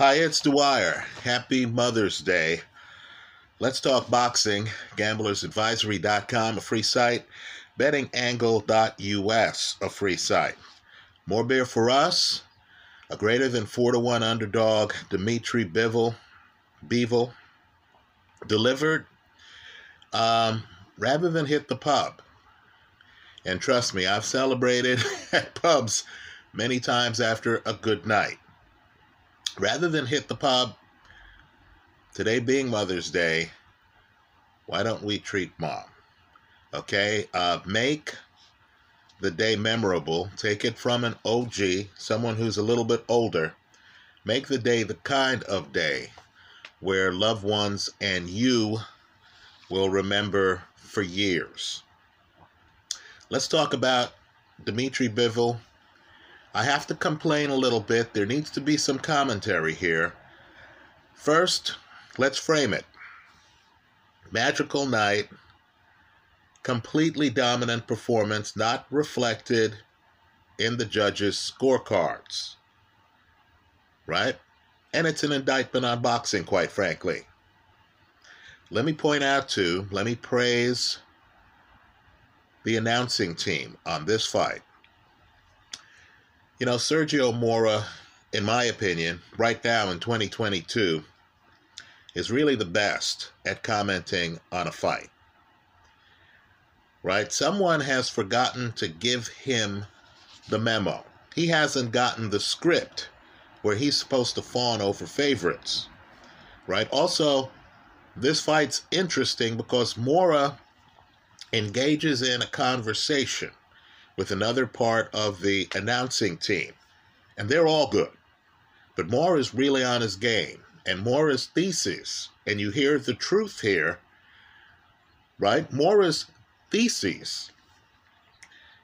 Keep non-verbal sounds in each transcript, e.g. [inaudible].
Hi, it's Dwyer. Happy Mother's Day. Let's talk boxing. GamblersAdvisory.com, a free site. BettingAngle.us, a free site. More beer for us. A greater than 4 to 1 underdog, Dimitri Bivol, Bivol, delivered um, rather than hit the pub. And trust me, I've celebrated [laughs] at pubs many times after a good night. Rather than hit the pub, today being Mother's Day, why don't we treat mom? Okay, uh, make the day memorable. Take it from an OG, someone who's a little bit older. Make the day the kind of day where loved ones and you will remember for years. Let's talk about Dimitri Bivol. I have to complain a little bit. There needs to be some commentary here. First, let's frame it. Magical night, completely dominant performance, not reflected in the judges' scorecards. Right? And it's an indictment on boxing, quite frankly. Let me point out, too, let me praise the announcing team on this fight. You know, Sergio Mora, in my opinion, right now in 2022, is really the best at commenting on a fight. Right? Someone has forgotten to give him the memo. He hasn't gotten the script where he's supposed to fawn over favorites. Right? Also, this fight's interesting because Mora engages in a conversation with another part of the announcing team, and they're all good. But Mora is really on his game, and Mora's thesis, and you hear the truth here, right? Mora's thesis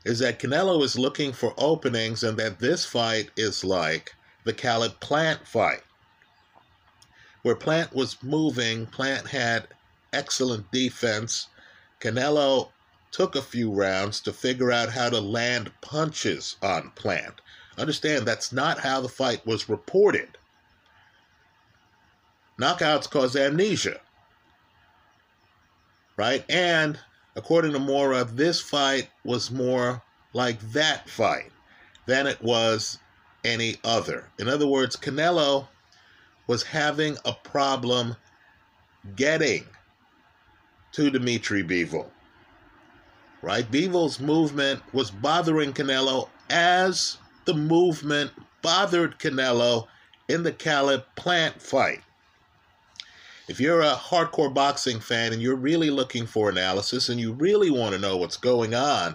is that Canelo is looking for openings and that this fight is like the Caleb Plant fight, where Plant was moving, Plant had excellent defense. Canelo took a few rounds to figure out how to land punches on Plant. Understand, that's not how the fight was reported. Knockouts cause amnesia. Right? And according to Mora, this fight was more like that fight than it was any other. In other words, Canelo was having a problem getting to Dimitri Bivol. Right? Bivol's movement was bothering Canelo as the movement bothered Canelo in the Caleb Plant fight. If you're a hardcore boxing fan and you're really looking for analysis and you really want to know what's going on,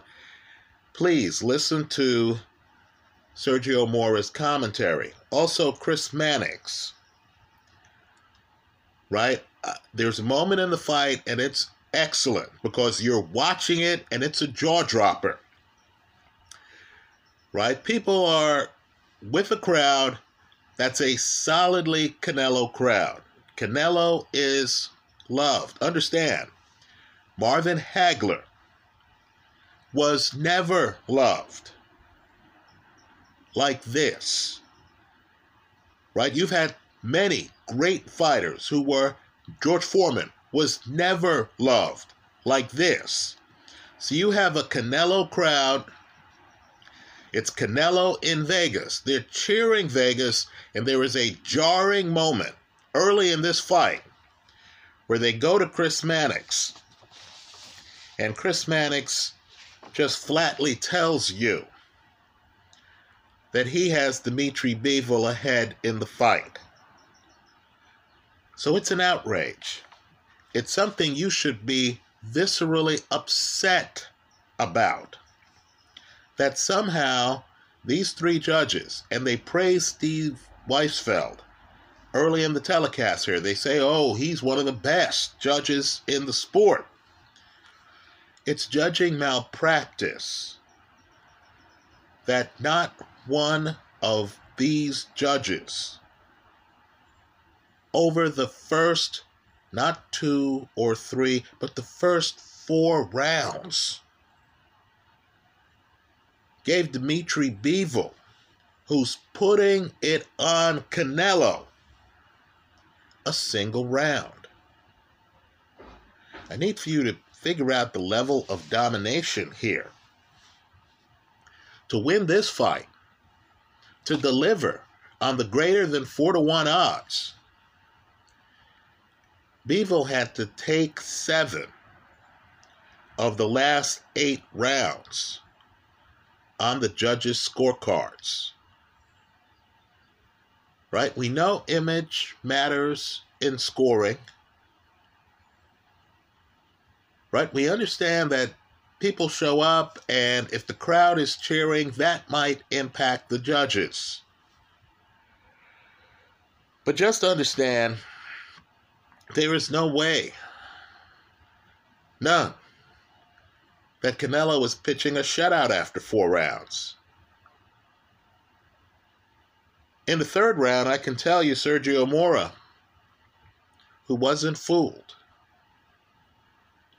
please listen to Sergio Mora's commentary. Also, Chris Mannix. Right? Uh, there's a moment in the fight, and it's excellent because you're watching it and it's a jaw dropper. Right? People are with a crowd that's a solidly Canelo crowd. Canelo is loved. Understand, Marvin Hagler was never loved like this. Right? You've had many great fighters who were George Foreman was never loved like this. So you have a Canelo crowd. It's Canelo in Vegas. They're cheering Vegas, and there is a jarring moment early in this fight where they go to Chris Mannix. And Chris Mannix just flatly tells you that he has Dimitri Bivol ahead in the fight. So it's an outrage. It's something you should be viscerally upset about. That somehow these three judges, and they praise Steve Weisfeld early in the telecast here, they say, oh, he's one of the best judges in the sport. It's judging malpractice that not one of these judges over the first not two or three, but the first four rounds gave Dimitri Bivol, who's putting it on Canelo, a single round. I need for you to figure out the level of domination here. To win this fight, to deliver on the greater than four to one odds, Bivol had to take seven of the last eight rounds on the judges' scorecards. Right? We know image matters in scoring. Right? We understand that people show up, and if the crowd is cheering, that might impact the judges. But just understand there is no way, none, that Canelo was pitching a shutout after four rounds. In the third round, I can tell you Sergio Mora, who wasn't fooled,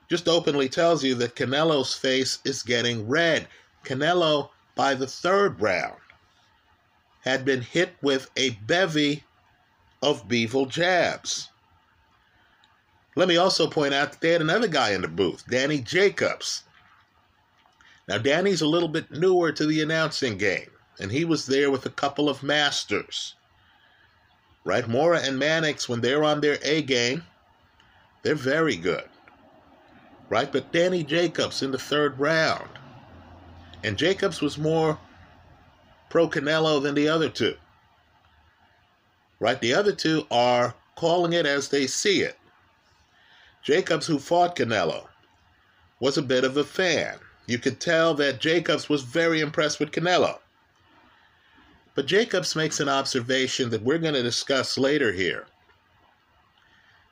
just openly tells you that Canelo's face is getting red. Canelo, by the third round, had been hit with a bevy of Bivol jabs. Let me also point out that they had another guy in the booth, Danny Jacobs. Now, Danny's a little bit newer to the announcing game, and he was there with a couple of masters. Right? Mora and Mannix, when they're on their A game, they're very good. Right? But Danny Jacobs in the third round. And Jacobs was more pro Canelo than the other two. Right? The other two are calling it as they see it. Jacobs, who fought Canelo, was a bit of a fan. You could tell that Jacobs was very impressed with Canelo. But Jacobs makes an observation that we're going to discuss later here.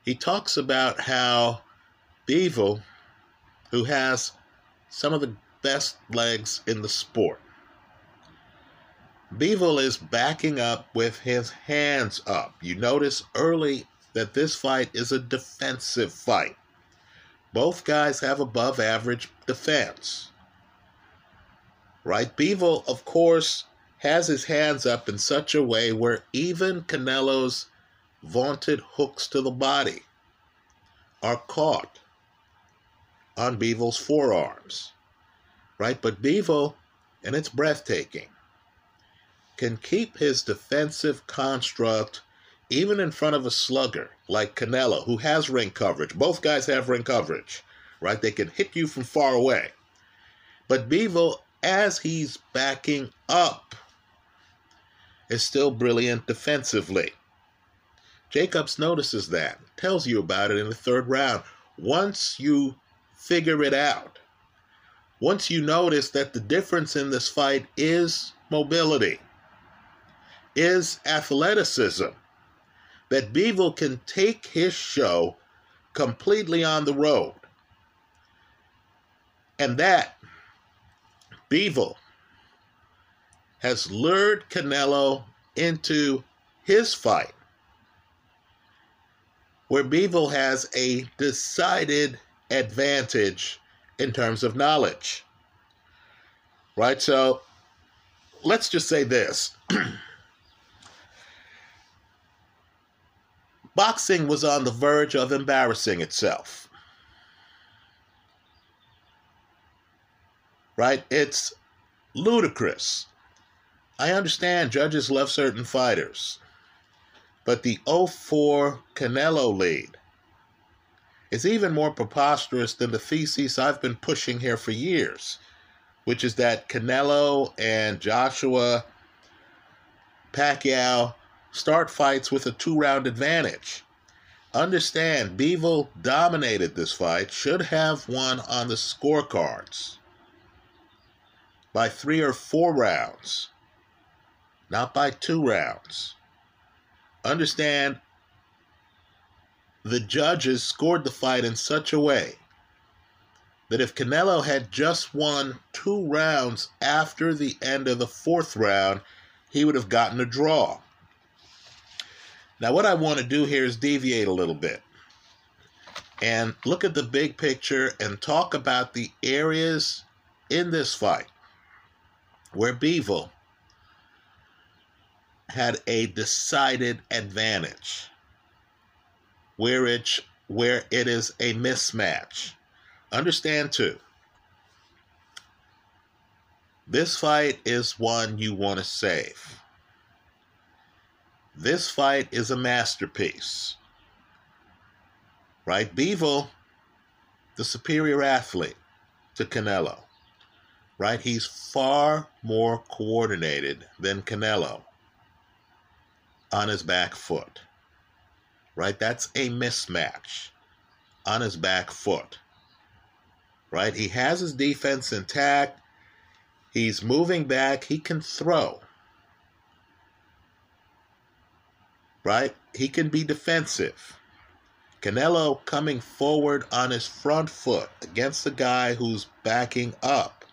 He talks about how Bivol, who has some of the best legs in the sport, Bivol is backing up with his hands up. You notice early that this fight is a defensive fight. Both guys have above average defense. Right? Bivol, of course, has his hands up in such a way where even Canelo's vaunted hooks to the body are caught on Bivol's forearms. Right? But Bivol, and it's breathtaking, can keep his defensive construct even in front of a slugger like Canelo, who has ring coverage. Both guys have ring coverage, right? They can hit you from far away. But Bivol, as he's backing up, is still brilliant defensively. Jacobs notices that, tells you about it in the third round. Once you figure it out, once you notice that the difference in this fight is mobility, is athleticism, that Bivol can take his show completely on the road. And that Bivol has lured Canelo into his fight, where Bivol has a decided advantage in terms of knowledge. Right? So let's just say this. [clears throat] boxing was on the verge of embarrassing itself. Right? It's ludicrous. I understand judges love certain fighters, but the 04 Canelo lead is even more preposterous than the thesis I've been pushing here for years, which is that Canelo and Joshua Pacquiao start fights with a two round advantage. Understand, Bivol dominated this fight, should have won on the scorecards by three or four rounds, not by two rounds. Understand, the judges scored the fight in such a way that if Canelo had just won two rounds after the end of the fourth round, he would have gotten a draw. Now, what I want to do here is deviate a little bit and look at the big picture and talk about the areas in this fight where Bivol had a decided advantage. where it where it is a mismatch. Understand too. This fight is one you want to save. This fight is a masterpiece. Right? Bivol, the superior athlete to Canelo. Right? He's far more coordinated than Canelo on his back foot. Right? That's a mismatch on his back foot. Right? He has his defense intact. He's moving back. He can throw. Right? He can be defensive. Canelo coming forward on his front foot against the guy who's backing up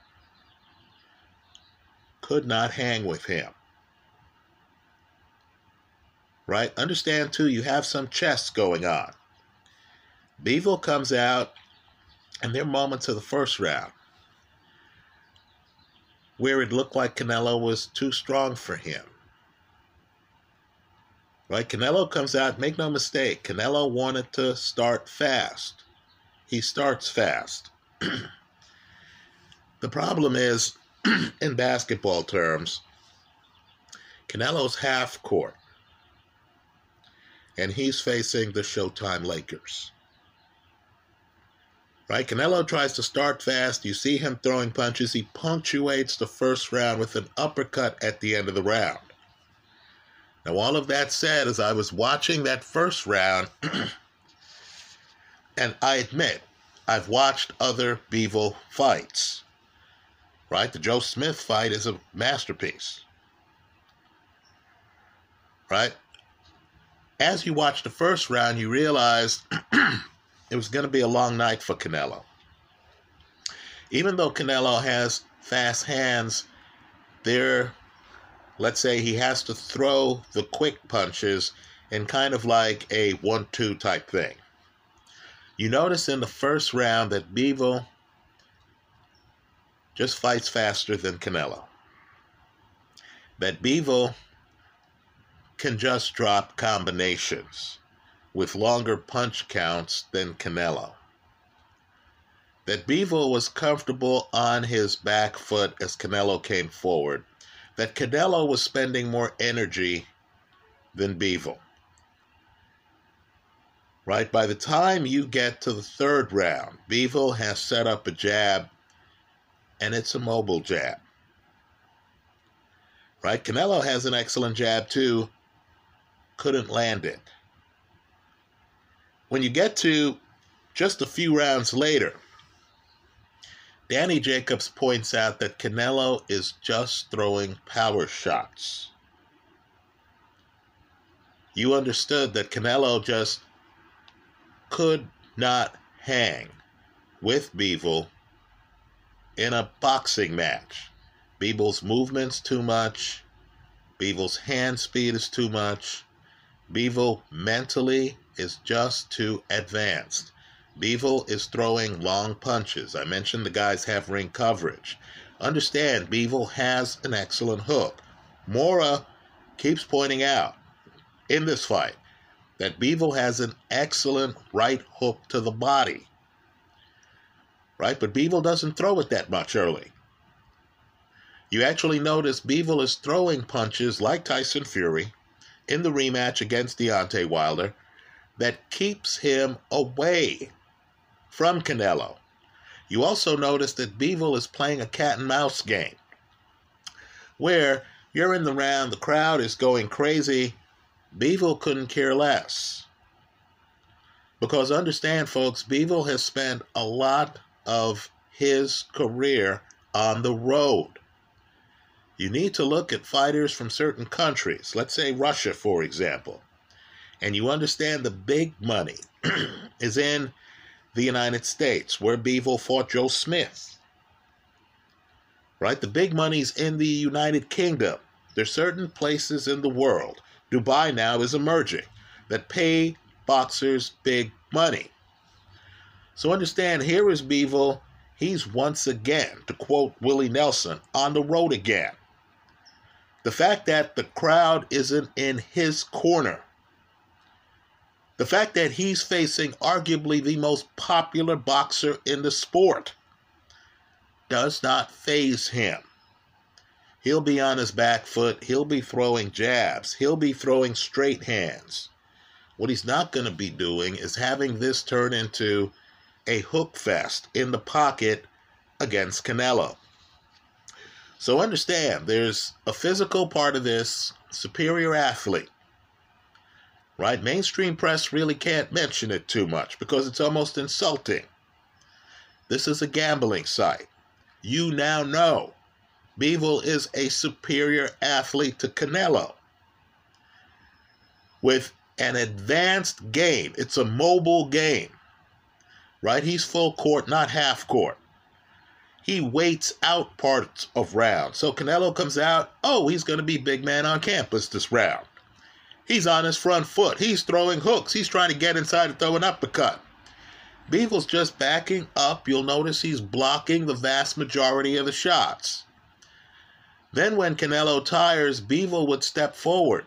could not hang with him. Right? Understand too, you have some chess going on. Bivol comes out, and there are moments of the first round where it looked like Canelo was too strong for him. Right? Canelo comes out, make no mistake, Canelo wanted to start fast. He starts fast. [clears throat] the problem is, [clears throat] in basketball terms, Canelo's half court, and he's facing the Showtime Lakers. Right? Canelo tries to start fast. You see him throwing punches. He punctuates the first round with an uppercut at the end of the round. Now, all of that said, as I was watching that first round, [clears throat] and I admit, I've watched other Bivol fights. Right? The Joe Smith fight is a masterpiece. Right? As you watch the first round, you realize [clears throat] it was going to be a long night for Canelo. Even though Canelo has fast hands, there, let's say he has to throw the quick punches in kind of like a one-two type thing. You notice in the first round that Bivol just fights faster than Canelo. That Bivol can just drop combinations with longer punch counts than Canelo. That Bivol was comfortable on his back foot as Canelo came forward. That Canelo was spending more energy than Bivol. Right? By the time you get to the third round, Bivol has set up a jab, and it's a mobile jab. Right? Canelo has an excellent jab too, couldn't land it. When you get to just a few rounds later, Danny Jacobs points out that Canelo is just throwing power shots. You understood that Canelo just could not hang with Bivol in a boxing match. Bivol's movement's too much. Bivol's hand speed is too much. Bivol mentally is just too advanced. Bivol is throwing long punches. I mentioned the guys have ring coverage. Understand, Bivol has an excellent hook. Mora keeps pointing out in this fight that Bivol has an excellent right hook to the body. Right? But Bivol doesn't throw it that much early. You actually notice Bivol is throwing punches like Tyson Fury in the rematch against Deontay Wilder that keeps him away from Canelo. You also notice that Bivol is playing a cat and mouse game where you're in the round, the crowd is going crazy. Bivol couldn't care less. Because understand, folks, Bivol has spent a lot of his career on the road. You need to look at fighters from certain countries, let's say Russia, for example and you understand the big money [clears throat] is in the United States, where Bivol fought Joe Smith. Right? The big money's in the United Kingdom. There's certain places in the world, Dubai now is emerging, that pay boxers big money. So understand, here is Bivol. He's once again, to quote Willie Nelson, on the road again. The fact that the crowd isn't in his corner The fact that he's facing arguably the most popular boxer in the sport does not faze him. He'll be on his back foot. He'll be throwing jabs. He'll be throwing straight hands. What he's not going to be doing is having this turn into a hook fest in the pocket against Canelo. So understand, there's a physical part of this superior athlete. Right? Mainstream press really can't mention it too much because it's almost insulting. This is a gambling site. You now know Bivol is a superior athlete to Canelo with an advanced game. It's a mobile game, right? He's full court, not half court he waits out parts of rounds. So Canelo comes out, oh, he's going to be big man on campus this round. He's on his front foot. He's throwing hooks. He's trying to get inside and throw an uppercut. Bivol's just backing up. You'll notice he's blocking the vast majority of the shots. Then, when Canelo tires, Bivol would step forward,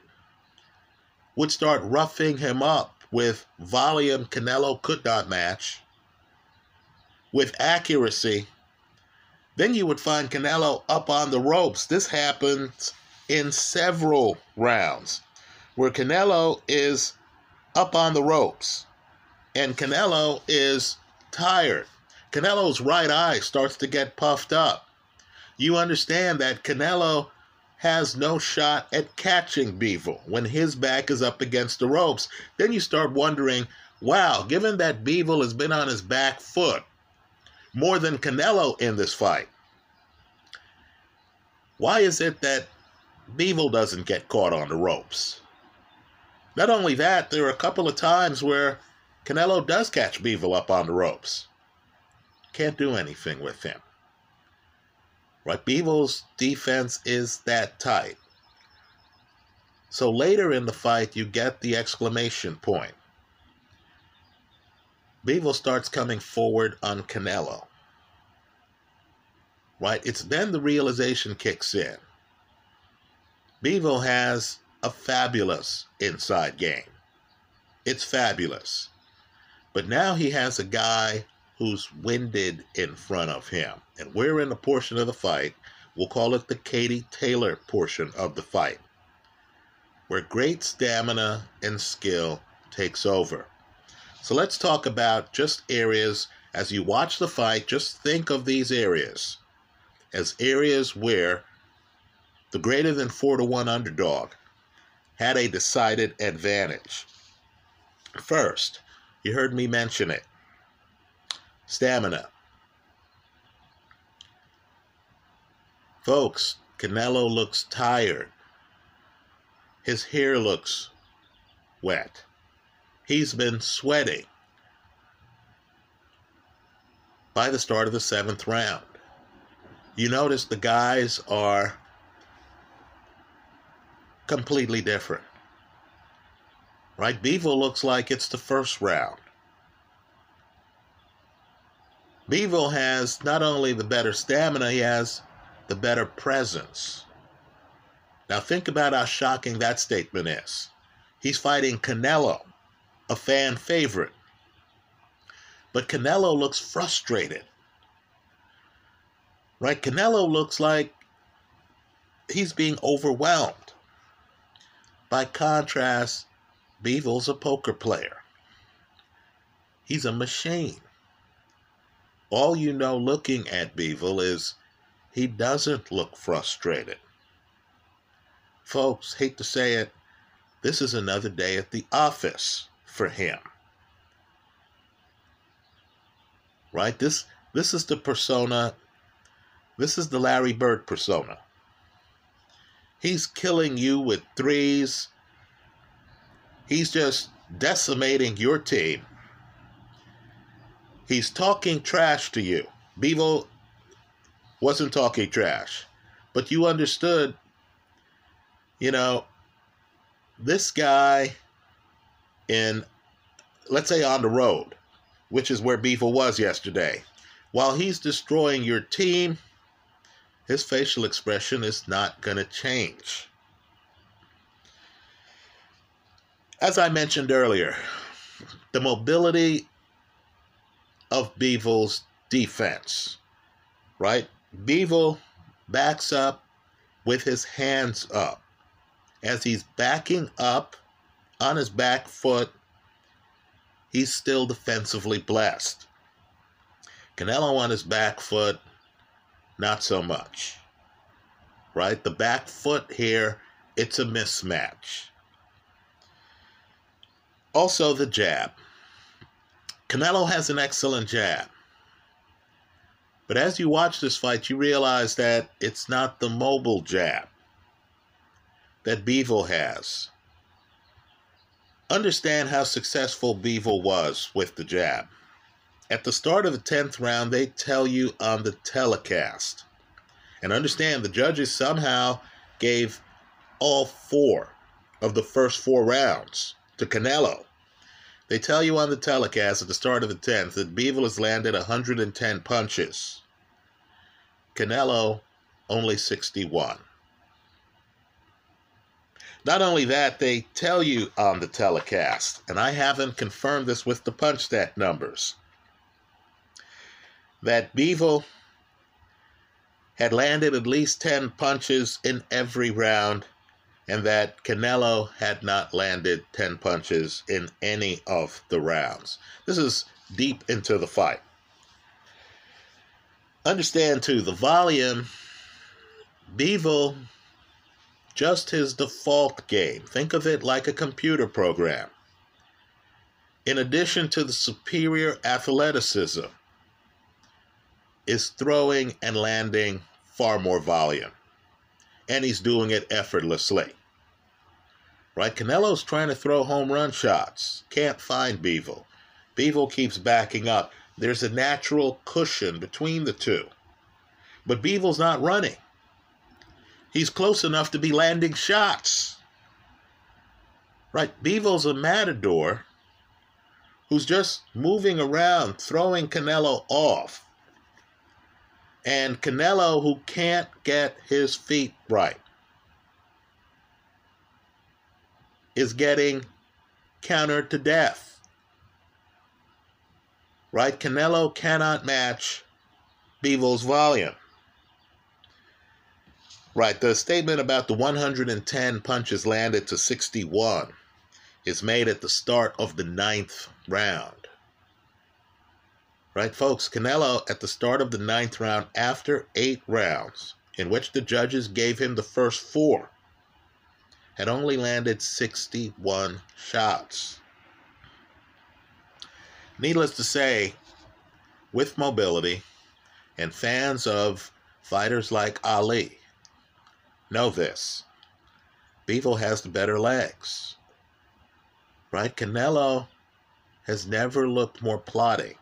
would start roughing him up with volume Canelo could not match, with accuracy then you would find Canelo up on the ropes. This happens in several rounds where Canelo is up on the ropes and Canelo is tired. Canelo's right eye starts to get puffed up. You understand that Canelo has no shot at catching Bivol when his back is up against the ropes. Then you start wondering, wow, given that Bivol has been on his back foot more than Canelo in this fight. Why is it that Bivol doesn't get caught on the ropes? Not only that, there are a couple of times where Canelo does catch Bivol up on the ropes. Can't do anything with him. Right? Bivol's defense is that tight. So later in the fight, you get the exclamation point. Bivol starts coming forward on Canelo. Right? It's then the realization kicks in. Bivol has a fabulous inside game. It's fabulous. But now he has a guy who's winded in front of him. And we're in a portion of the fight, we'll call it the Katie Taylor portion of the fight, where great stamina and skill takes over. So let's talk about just areas as you watch the fight, just think of these areas as areas where the greater than 4 to 1 underdog had a decided advantage. First, you heard me mention it stamina. Folks, Canelo looks tired. His hair looks wet. He's been sweating by the start of the seventh round. You notice the guys are completely different. Right? Bivol looks like it's the first round. Bivol has not only the better stamina, he has the better presence. Now think about how shocking that statement is. He's fighting Canelo a fan favorite. But Canelo looks frustrated. Right? Canelo looks like he's being overwhelmed. By contrast, Bivol's a poker player. He's a machine. All you know looking at Bivol is he doesn't look frustrated. Folks, hate to say it, this is another day at the office for him. Right? This this is the persona this is the Larry Bird persona. He's killing you with threes. He's just decimating your team. He's talking trash to you. Bivol wasn't talking trash, but you understood, you know, this guy in, let's say, on the road, which is where Bivol was yesterday, while he's destroying your team, his facial expression is not going to change. As I mentioned earlier, the mobility of Bivol's defense, right? Bivol backs up with his hands up. As he's backing up on his back foot, he's still defensively blessed. Canelo on his back foot, not so much. Right? The back foot here, it's a mismatch. Also, the jab. Canelo has an excellent jab. But as you watch this fight, you realize that it's not the mobile jab that Bivol has. Understand how successful Bivol was with the jab. At the start of the 10th round, they tell you on the telecast. And understand the judges somehow gave all four of the first four rounds to Canelo. They tell you on the telecast at the start of the 10th that Bivol has landed 110 punches. Canelo only 61. Not only that, they tell you on the telecast, and I haven't confirmed this with the punch stat numbers, that Bivol had landed at least 10 punches in every round and that Canelo had not landed 10 punches in any of the rounds. This is deep into the fight. Understand too, the volume, Bivol, just his default game. Think of it like a computer program. In addition to the superior athleticism, is throwing and landing far more volume. And he's doing it effortlessly. Right? Canelo's trying to throw home run shots. Can't find Bivol. Bivol keeps backing up. There's a natural cushion between the two. But Bivol's not running. He's close enough to be landing shots. Right? Bivol's a matador who's just moving around, throwing Canelo off and Canelo, who can't get his feet right, is getting countered to death. Right? Canelo cannot match Bivol's volume. Right, the statement about the 110 punches landed to 61 is made at the start of the ninth round. Right, folks? Canelo, at the start of the ninth round, after eight rounds, in which the judges gave him the first four, had only landed 61 shots. Needless to say, with mobility, and fans of fighters like Ali know this. Bivol has the better legs. Right? Canelo has never looked more plotting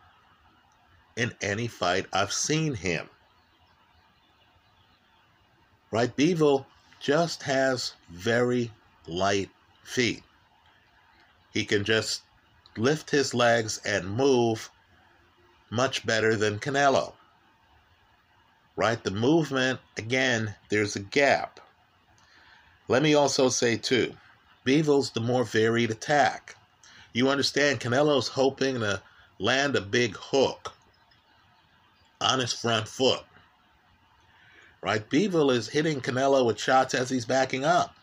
in any fight I've seen him. Right? Bivol just has very light feet. He can just lift his legs and move much better than Canelo. Right? The movement, again, there's a gap. Let me also say, too, Bivol's the more varied attack. You understand, Canelo's hoping to land a big hook on his front foot. Right? Bivol is hitting Canelo with shots as he's backing up.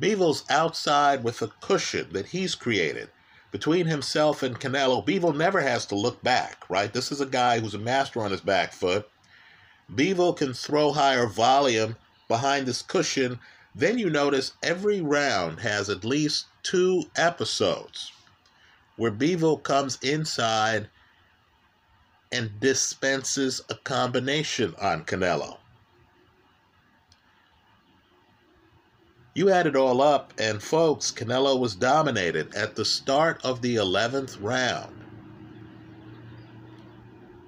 Bivol's outside with a cushion that he's created between himself and Canelo. Bivol never has to look back, right? This is a guy who's a master on his back foot. Bivol can throw higher volume behind this cushion. Then you notice every round has at least two episodes where Bivol comes inside and dispenses a combination on Canelo. You add it all up, and folks, Canelo was dominated at the start of the 11th round.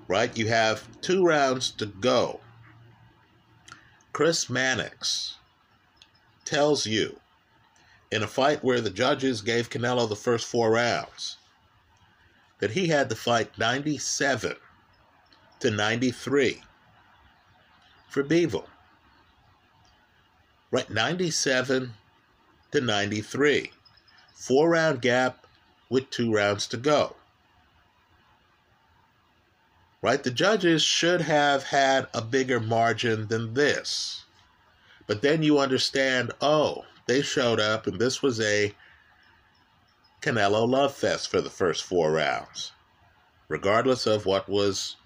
Right? You have two rounds to go. Chris Mannix tells you in a fight where the judges gave Canelo the first four rounds that he had to fight 97 to 93 for Bivol. Right, 97 to 93. four round gap with two rounds to go. Right? The judges should have had a bigger margin than this. But then you understand oh, they showed up and this was a Canelo love fest for the first four rounds, regardless of what was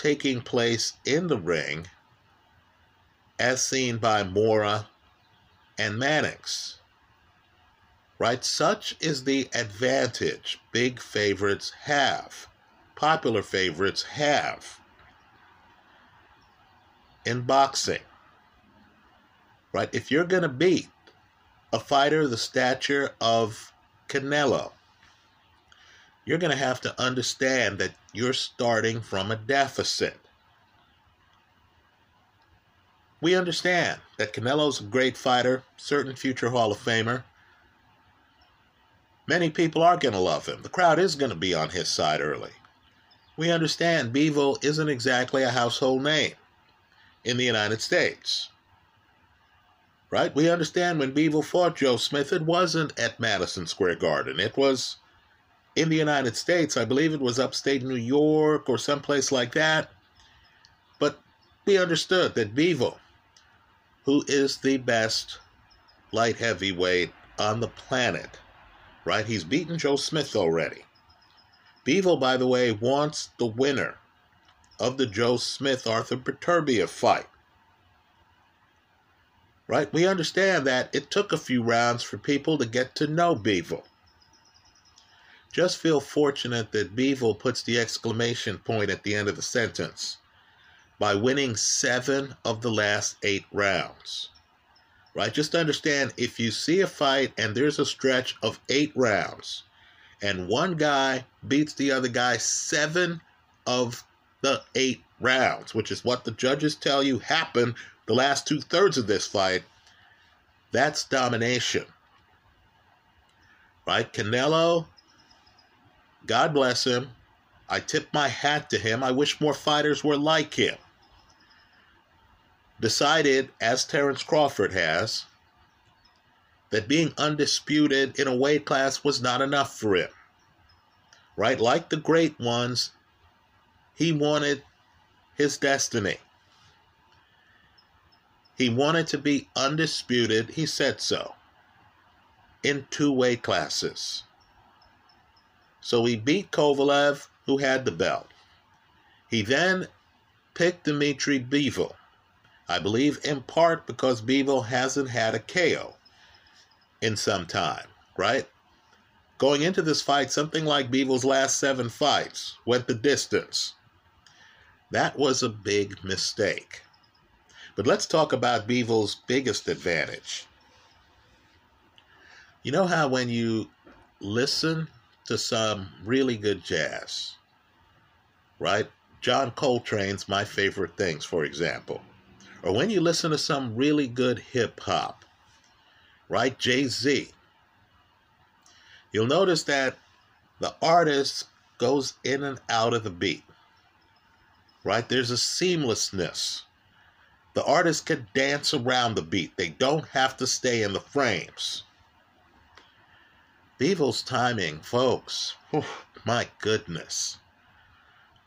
taking place in the ring, as seen by Mora and Mannix. Right? Such is the advantage big favorites have, popular favorites have in boxing. Right? If you're going to beat a fighter the stature of Canelo, you're going to have to understand that you're starting from a deficit. We understand that Canelo's a great fighter, certain future Hall of Famer. Many people are going to love him. The crowd is going to be on his side early. We understand Bivol isn't exactly a household name in the United States. Right? We understand when Bivol fought Joe Smith, it wasn't at Madison Square Garden. It was in the United States. I believe it was upstate New York or someplace like that. But we understood that Bivol who is the best light heavyweight on the planet, right? He's beaten Joe Smith already. Bivol, by the way, wants the winner of the Joe Smith Arthur Beterbiev fight. Right? We understand that it took a few rounds for people to get to know Bivol. Just feel fortunate that Bivol puts the exclamation point at the end of the sentence by winning seven of the last eight rounds. Right? Just understand if you see a fight and there's a stretch of eight rounds, and one guy beats the other guy seven of the eight rounds, which is what the judges tell you happened the last two thirds of this fight, that's domination. Right? Canelo, God bless him. I tip my hat to him. I wish more fighters were like him decided, as Terence Crawford has, that being undisputed in a weight class was not enough for him. Right? Like the great ones, he wanted his destiny. He wanted to be undisputed, he said so, in two weight classes. So he beat Kovalev, who had the belt. He then picked Dmitry Bivol, I believe in part because Bivol hasn't had a KO in some time, right? Going into this fight, something like Bivol's last seven fights went the distance. That was a big mistake. But let's talk about Bivol's biggest advantage. You know how when you listen to some really good jazz, right? John Coltrane's my favorite things, for example or when you listen to some really good hip hop, right? Jay Z, you'll notice that the artist goes in and out of the beat, right? There's a seamlessness. The artist can dance around the beat, they don't have to stay in the frames. Bivol's timing, folks, whew, my goodness.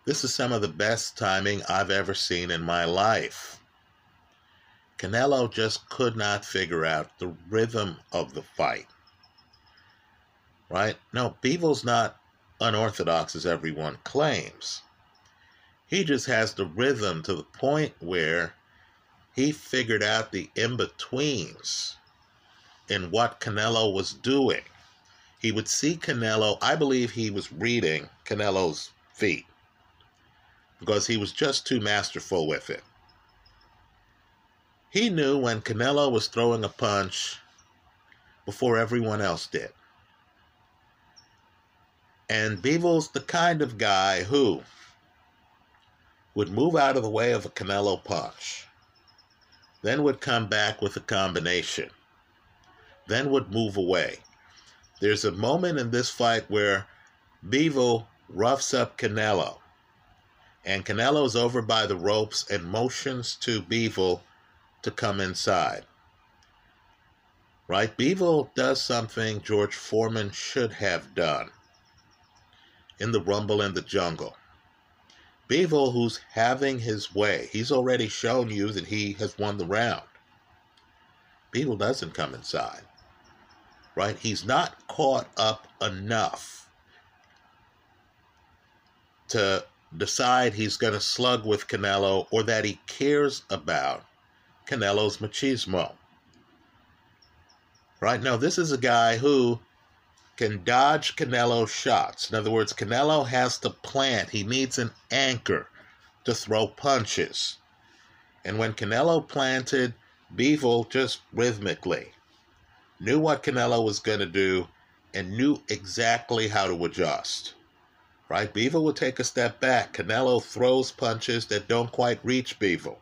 This is some of the best timing I've ever seen in my life. Canelo just could not figure out the rhythm of the fight. Right? No, Bivol's not unorthodox as everyone claims. He just has the rhythm to the point where he figured out the in betweens in what Canelo was doing. He would see Canelo, I believe he was reading Canelo's feet because he was just too masterful with it. He knew when Canelo was throwing a punch before everyone else did. And Bivol's the kind of guy who would move out of the way of a Canelo punch, then would come back with a combination, then would move away. There's a moment in this fight where Bivol roughs up Canelo, and Canelo's over by the ropes and motions to Bivol to come inside. Right? Bivol does something George Foreman should have done in the Rumble in the Jungle. Bivol, who's having his way, he's already shown you that he has won the round. Bivol doesn't come inside. Right? He's not caught up enough to decide he's going to slug with Canelo or that he cares about Canelo's machismo. Right now, this is a guy who can dodge Canelo shots. In other words, Canelo has to plant. He needs an anchor to throw punches. And when Canelo planted, Bivol just rhythmically knew what Canelo was going to do and knew exactly how to adjust. Right? Bivol would take a step back. Canelo throws punches that don't quite reach Bivol.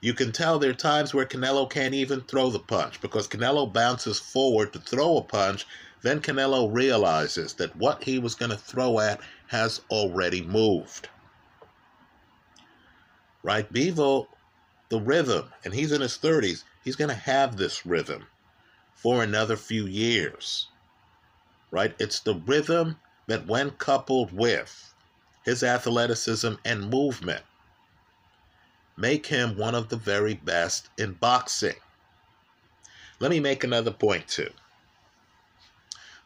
You can tell there are times where Canelo can't even throw the punch because Canelo bounces forward to throw a punch. Then Canelo realizes that what he was going to throw at has already moved. Right? Bivol, the rhythm, and he's in his 30s, he's going to have this rhythm for another few years. Right? It's the rhythm that, when coupled with his athleticism and movement, make him one of the very best in boxing. Let me make another point too.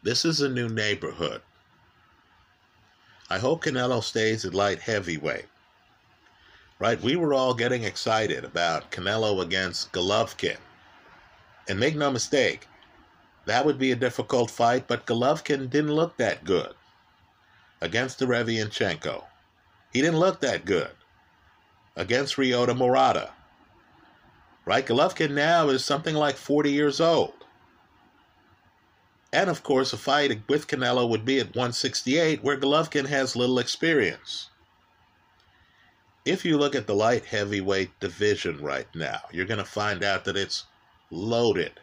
This is a new neighborhood. I hope Canelo stays at light heavyweight. Right? We were all getting excited about Canelo against Golovkin. And make no mistake, that would be a difficult fight, but Golovkin didn't look that good against Derevyanchenko. He didn't look that good against Ryota Murata. Right? Golovkin now is something like 40 years old. And of course, a fight with Canelo would be at 168, where Golovkin has little experience. If you look at the light heavyweight division right now, you're going to find out that it's loaded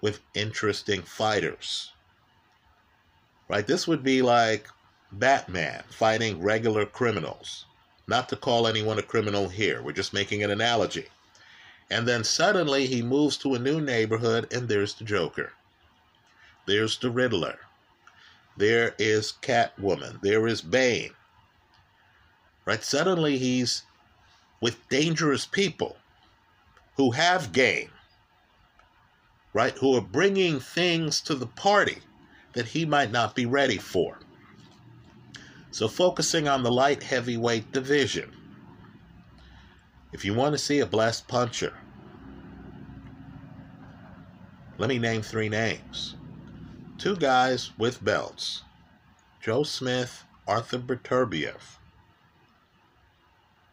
with interesting fighters. Right? This would be like Batman fighting regular criminals. Not to call anyone a criminal here, we're just making an analogy. And then suddenly he moves to a new neighborhood, and there's the Joker. There's the Riddler. There is Catwoman. There is Bane. Right? Suddenly he's with dangerous people who have game, right? Who are bringing things to the party that he might not be ready for. So, focusing on the light heavyweight division, if you want to see a blessed puncher, let me name three names. Two guys with belts Joe Smith, Arthur Beterbiev.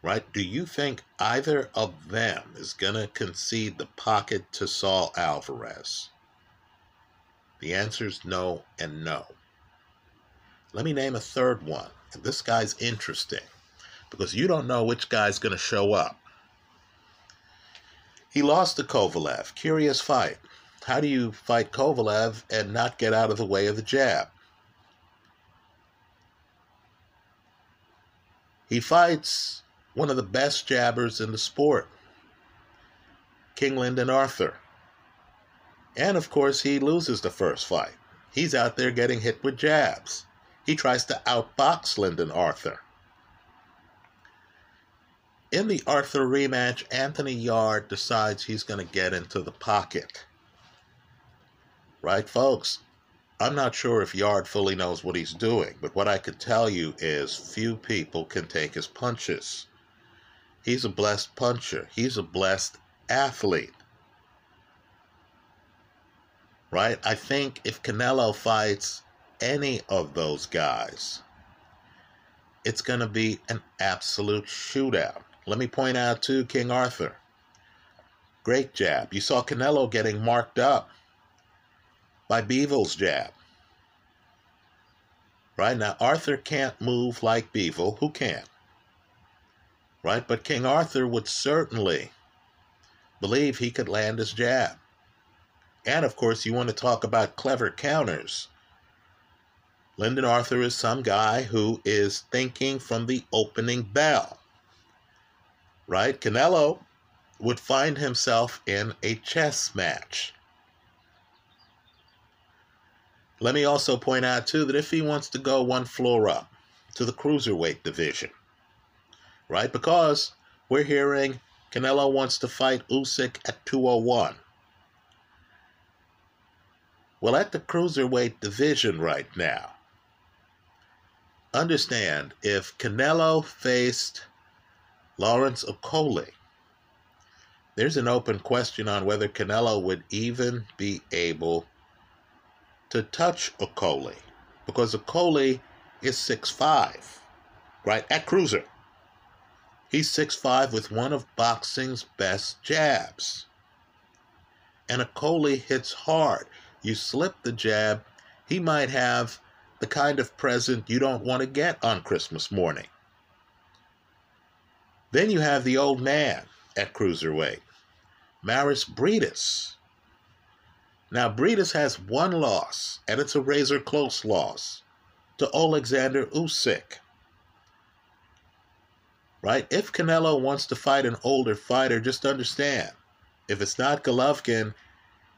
Right? Do you think either of them is going to concede the pocket to Saul Alvarez? The answer is no and no. Let me name a third one. And this guy's interesting because you don't know which guy's going to show up. He lost to Kovalev. Curious fight. How do you fight Kovalev and not get out of the way of the jab? He fights one of the best jabbers in the sport, King Lyndon Arthur. And of course, he loses the first fight. He's out there getting hit with jabs. He tries to outbox Lyndon Arthur. In the Arthur rematch, Anthony Yarde decides he's going to get into the pocket. Right, folks? I'm not sure if Yarde fully knows what he's doing, but what I can tell you is few people can take his punches. He's a blessed puncher, he's a blessed athlete. Right? I think if Canelo fights any of those guys, it's going to be an absolute shootout. Let me point out, too, King Arthur. Great jab. You saw Canelo getting marked up by Bivol's jab. Right now, Arthur can't move like Bivol. Who can? Right? But King Arthur would certainly believe he could land his jab. And of course, you want to talk about clever counters. Lyndon Arthur is some guy who is thinking from the opening bell. Right? Canelo would find himself in a chess match. Let me also point out, too, that if he wants to go one floor up to the cruiserweight division, right? Because we're hearing Canelo wants to fight Usyk at 201. Well, at the cruiserweight division right now, understand if Canelo faced Lawrence Okolie, there's an open question on whether Canelo would even be able to touch Okolie because Okolie is 6'5, right? At cruiser. He's 6'5 with one of boxing's best jabs. And Okolie hits hard. You slip the jab, he might have the kind of present you don't want to get on Christmas morning. Then you have the old man at cruiserweight, Mairis Briedis. Now, Briedis has one loss, and it's a razor close loss to Alexander Usyk. Right? If Canelo wants to fight an older fighter, just understand if it's not Golovkin,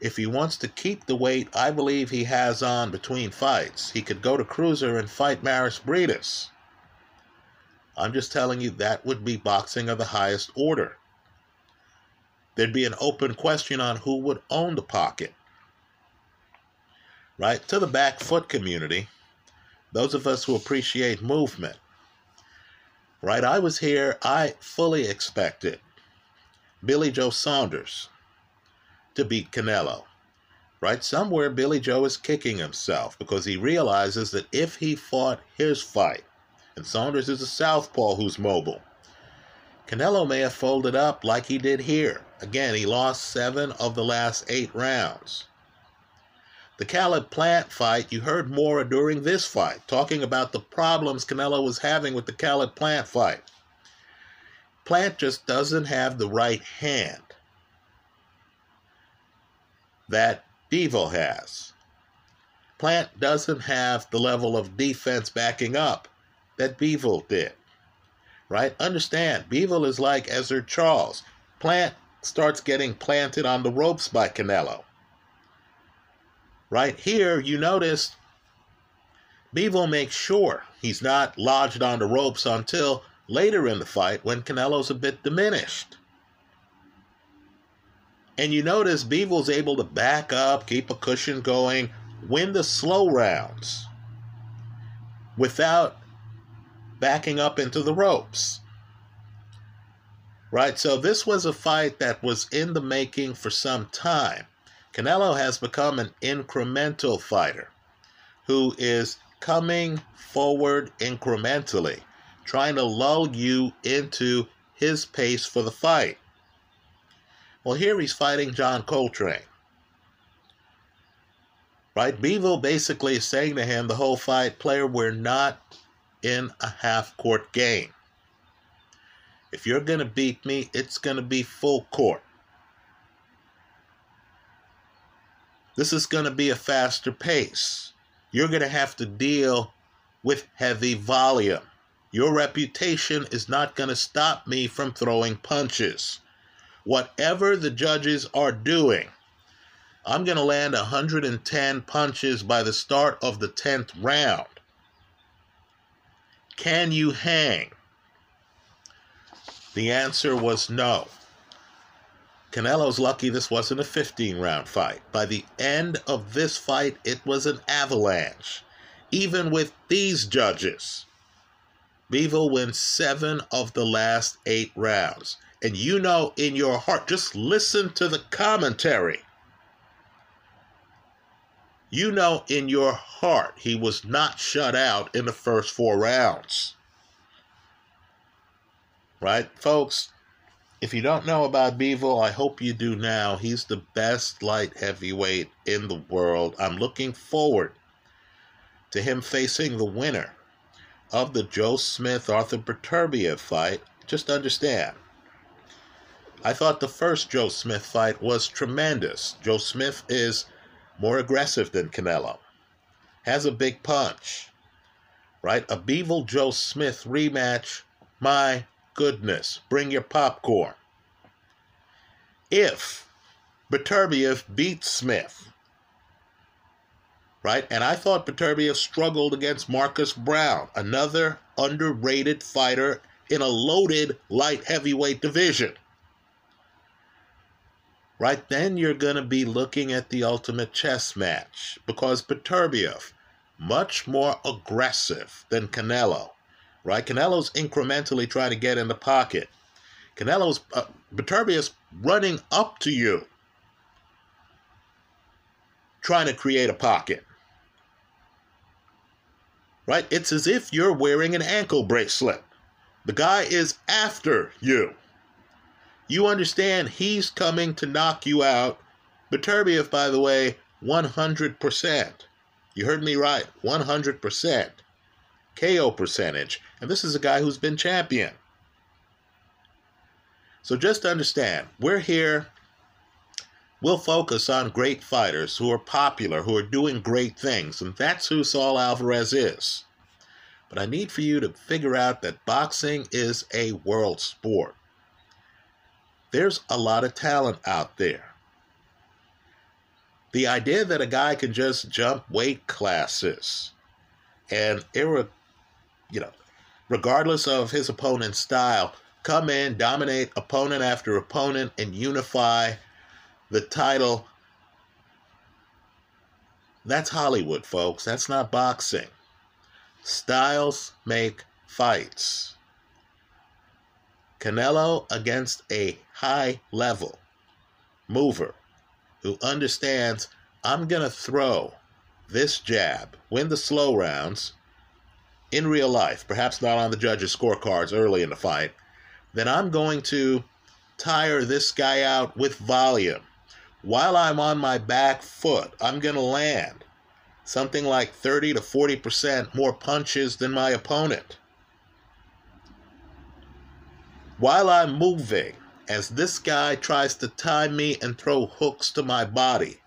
if he wants to keep the weight I believe he has on between fights, he could go to Cruiser and fight Mairis Briedis. I'm just telling you that would be boxing of the highest order. There'd be an open question on who would own the pocket right? To the back foot community, those of us who appreciate movement, right? I was here, I fully expected Billy Joe Saunders to beat Canelo, right? Somewhere Billy Joe is kicking himself because he realizes that if he fought his fight, and Saunders is a southpaw who's mobile, Canelo may have folded up like he did here. Again, he lost seven of the last eight rounds. The Caleb Plant fight, you heard Mora during this fight talking about the problems Canelo was having with the Caleb Plant fight. Plant just doesn't have the right hand that Bivol has. Plant doesn't have the level of defense backing up that Bivol did. Right? Understand, Bivol is like Ezzard Charles. Plant starts getting planted on the ropes by Canelo. Right here, you notice Bivol makes sure he's not lodged on the ropes until later in the fight when Canelo's a bit diminished. And you notice Bivol's able to back up, keep a cushion going, win the slow rounds without backing up into the ropes. Right? So this was a fight that was in the making for some time. Canelo has become an incremental fighter who is coming forward incrementally, trying to lull you into his pace for the fight. Well, here he's fighting John Coltrane. Right? Bivol basically is saying to him the whole fight, player, we're not in a half court game. If you're going to beat me, it's going to be full court. This is going to be a faster pace. You're going to have to deal with heavy volume. Your reputation is not going to stop me from throwing punches. Whatever the judges are doing, I'm going to land 110 punches by the start of the 10th round. Can you hang? The answer was no. Canelo's lucky this wasn't a 15 round fight. By the end of this fight, it was an avalanche. Even with these judges, Bivol wins seven of the last eight rounds. And you know in your heart, just listen to the commentary. You know in your heart he was not shut out in the first four rounds. Right, folks? If you don't know about Bivol, I hope you do now. He's the best light heavyweight in the world. I'm looking forward to him facing the winner of the Joe Smith Arthur Beterbiev fight. Just understand. I thought the first Joe Smith fight was tremendous. Joe Smith is more aggressive than Canelo, has a big punch, right? A Bivol Joe Smith rematch, my goodness, bring your popcorn. if Beterbiev beats Smith. Right? And I thought Beterbiev struggled against Marcus Browne, another underrated fighter in a loaded light heavyweight division. Right then, you're going to be looking at the ultimate chess match because Beterbiev, much more aggressive than Canelo. Right? Canelo's incrementally trying to get in the pocket. Canelo's uh, running up to you, trying to create a pocket. Right? It's as if you're wearing an ankle bracelet. The guy is after you. You understand he's coming to knock you out. Beterbiev, by the way, 100%. You heard me right, 100%. KO percentage. And this is a guy who's been champion. So just understand, we're here. We'll focus on great fighters who are popular, who are doing great things, and that's who Saul Alvarez is. But I need for you to figure out that boxing is a world sport. There's a lot of talent out there. The idea that a guy can just jump weight classes and you know, regardless of his opponent's style, come in, dominate opponent after opponent, and unify the title. That's Hollywood, folks. That's not boxing. Styles make fights. Canelo against a high level mover who understands I'm going to throw this jab, win the slow rounds in real life, perhaps not on the judges' scorecards early in the fight, then I'm going to tire this guy out with volume. While I'm on my back foot, I'm going to land something like 30 to 40% more punches than my opponent. While I'm moving, as this guy tries to tie me and throw hooks to my body,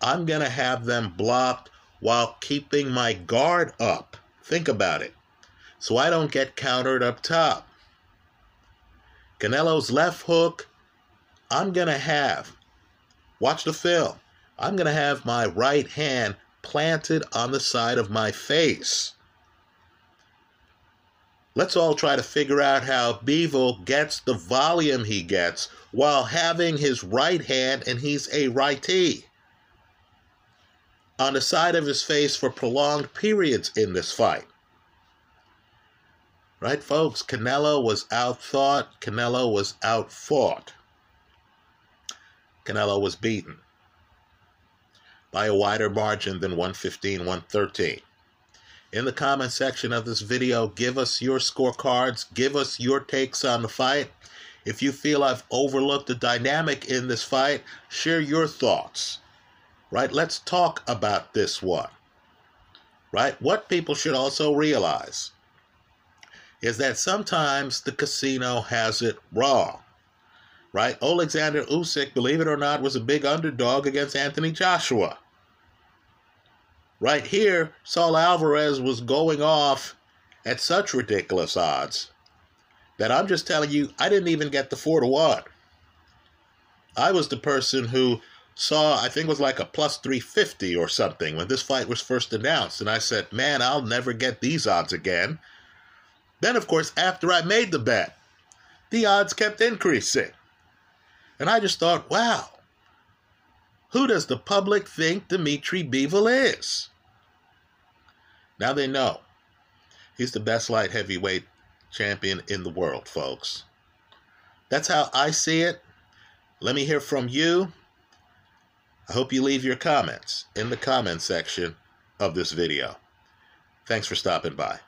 I'm going to have them blocked while keeping my guard up. Think about it. So I don't get countered up top. Canelo's left hook, I'm going to have, watch the film, I'm going to have my right hand planted on the side of my face. Let's all try to figure out how Bivol gets the volume he gets while having his right hand and he's a righty on the side of his face for prolonged periods in this fight. Right, folks? Canelo was outthought. Canelo was outfought. Canelo was beaten by a wider margin than 115 113. In the comment section of this video, give us your scorecards, give us your takes on the fight. If you feel I've overlooked the dynamic in this fight, share your thoughts. Right? Let's talk about this one. Right? What people should also realize is that sometimes the casino has it wrong. Right? Alexander Usyk, believe it or not, was a big underdog against Anthony Joshua. Right here, Saul Alvarez was going off at such ridiculous odds that I'm just telling you, I didn't even get the four to one. I was the person who saw, I think it was like a plus 350 or something when this fight was first announced. And I said, man, I'll never get these odds again. Then, of course, after I made the bet, the odds kept increasing. And I just thought, wow, who does the public think Dimitri Bivol is? Now they know. He's the best light heavyweight champion in the world, folks. That's how I see it. Let me hear from you. I hope you leave your comments in the comment section of this video. Thanks for stopping by.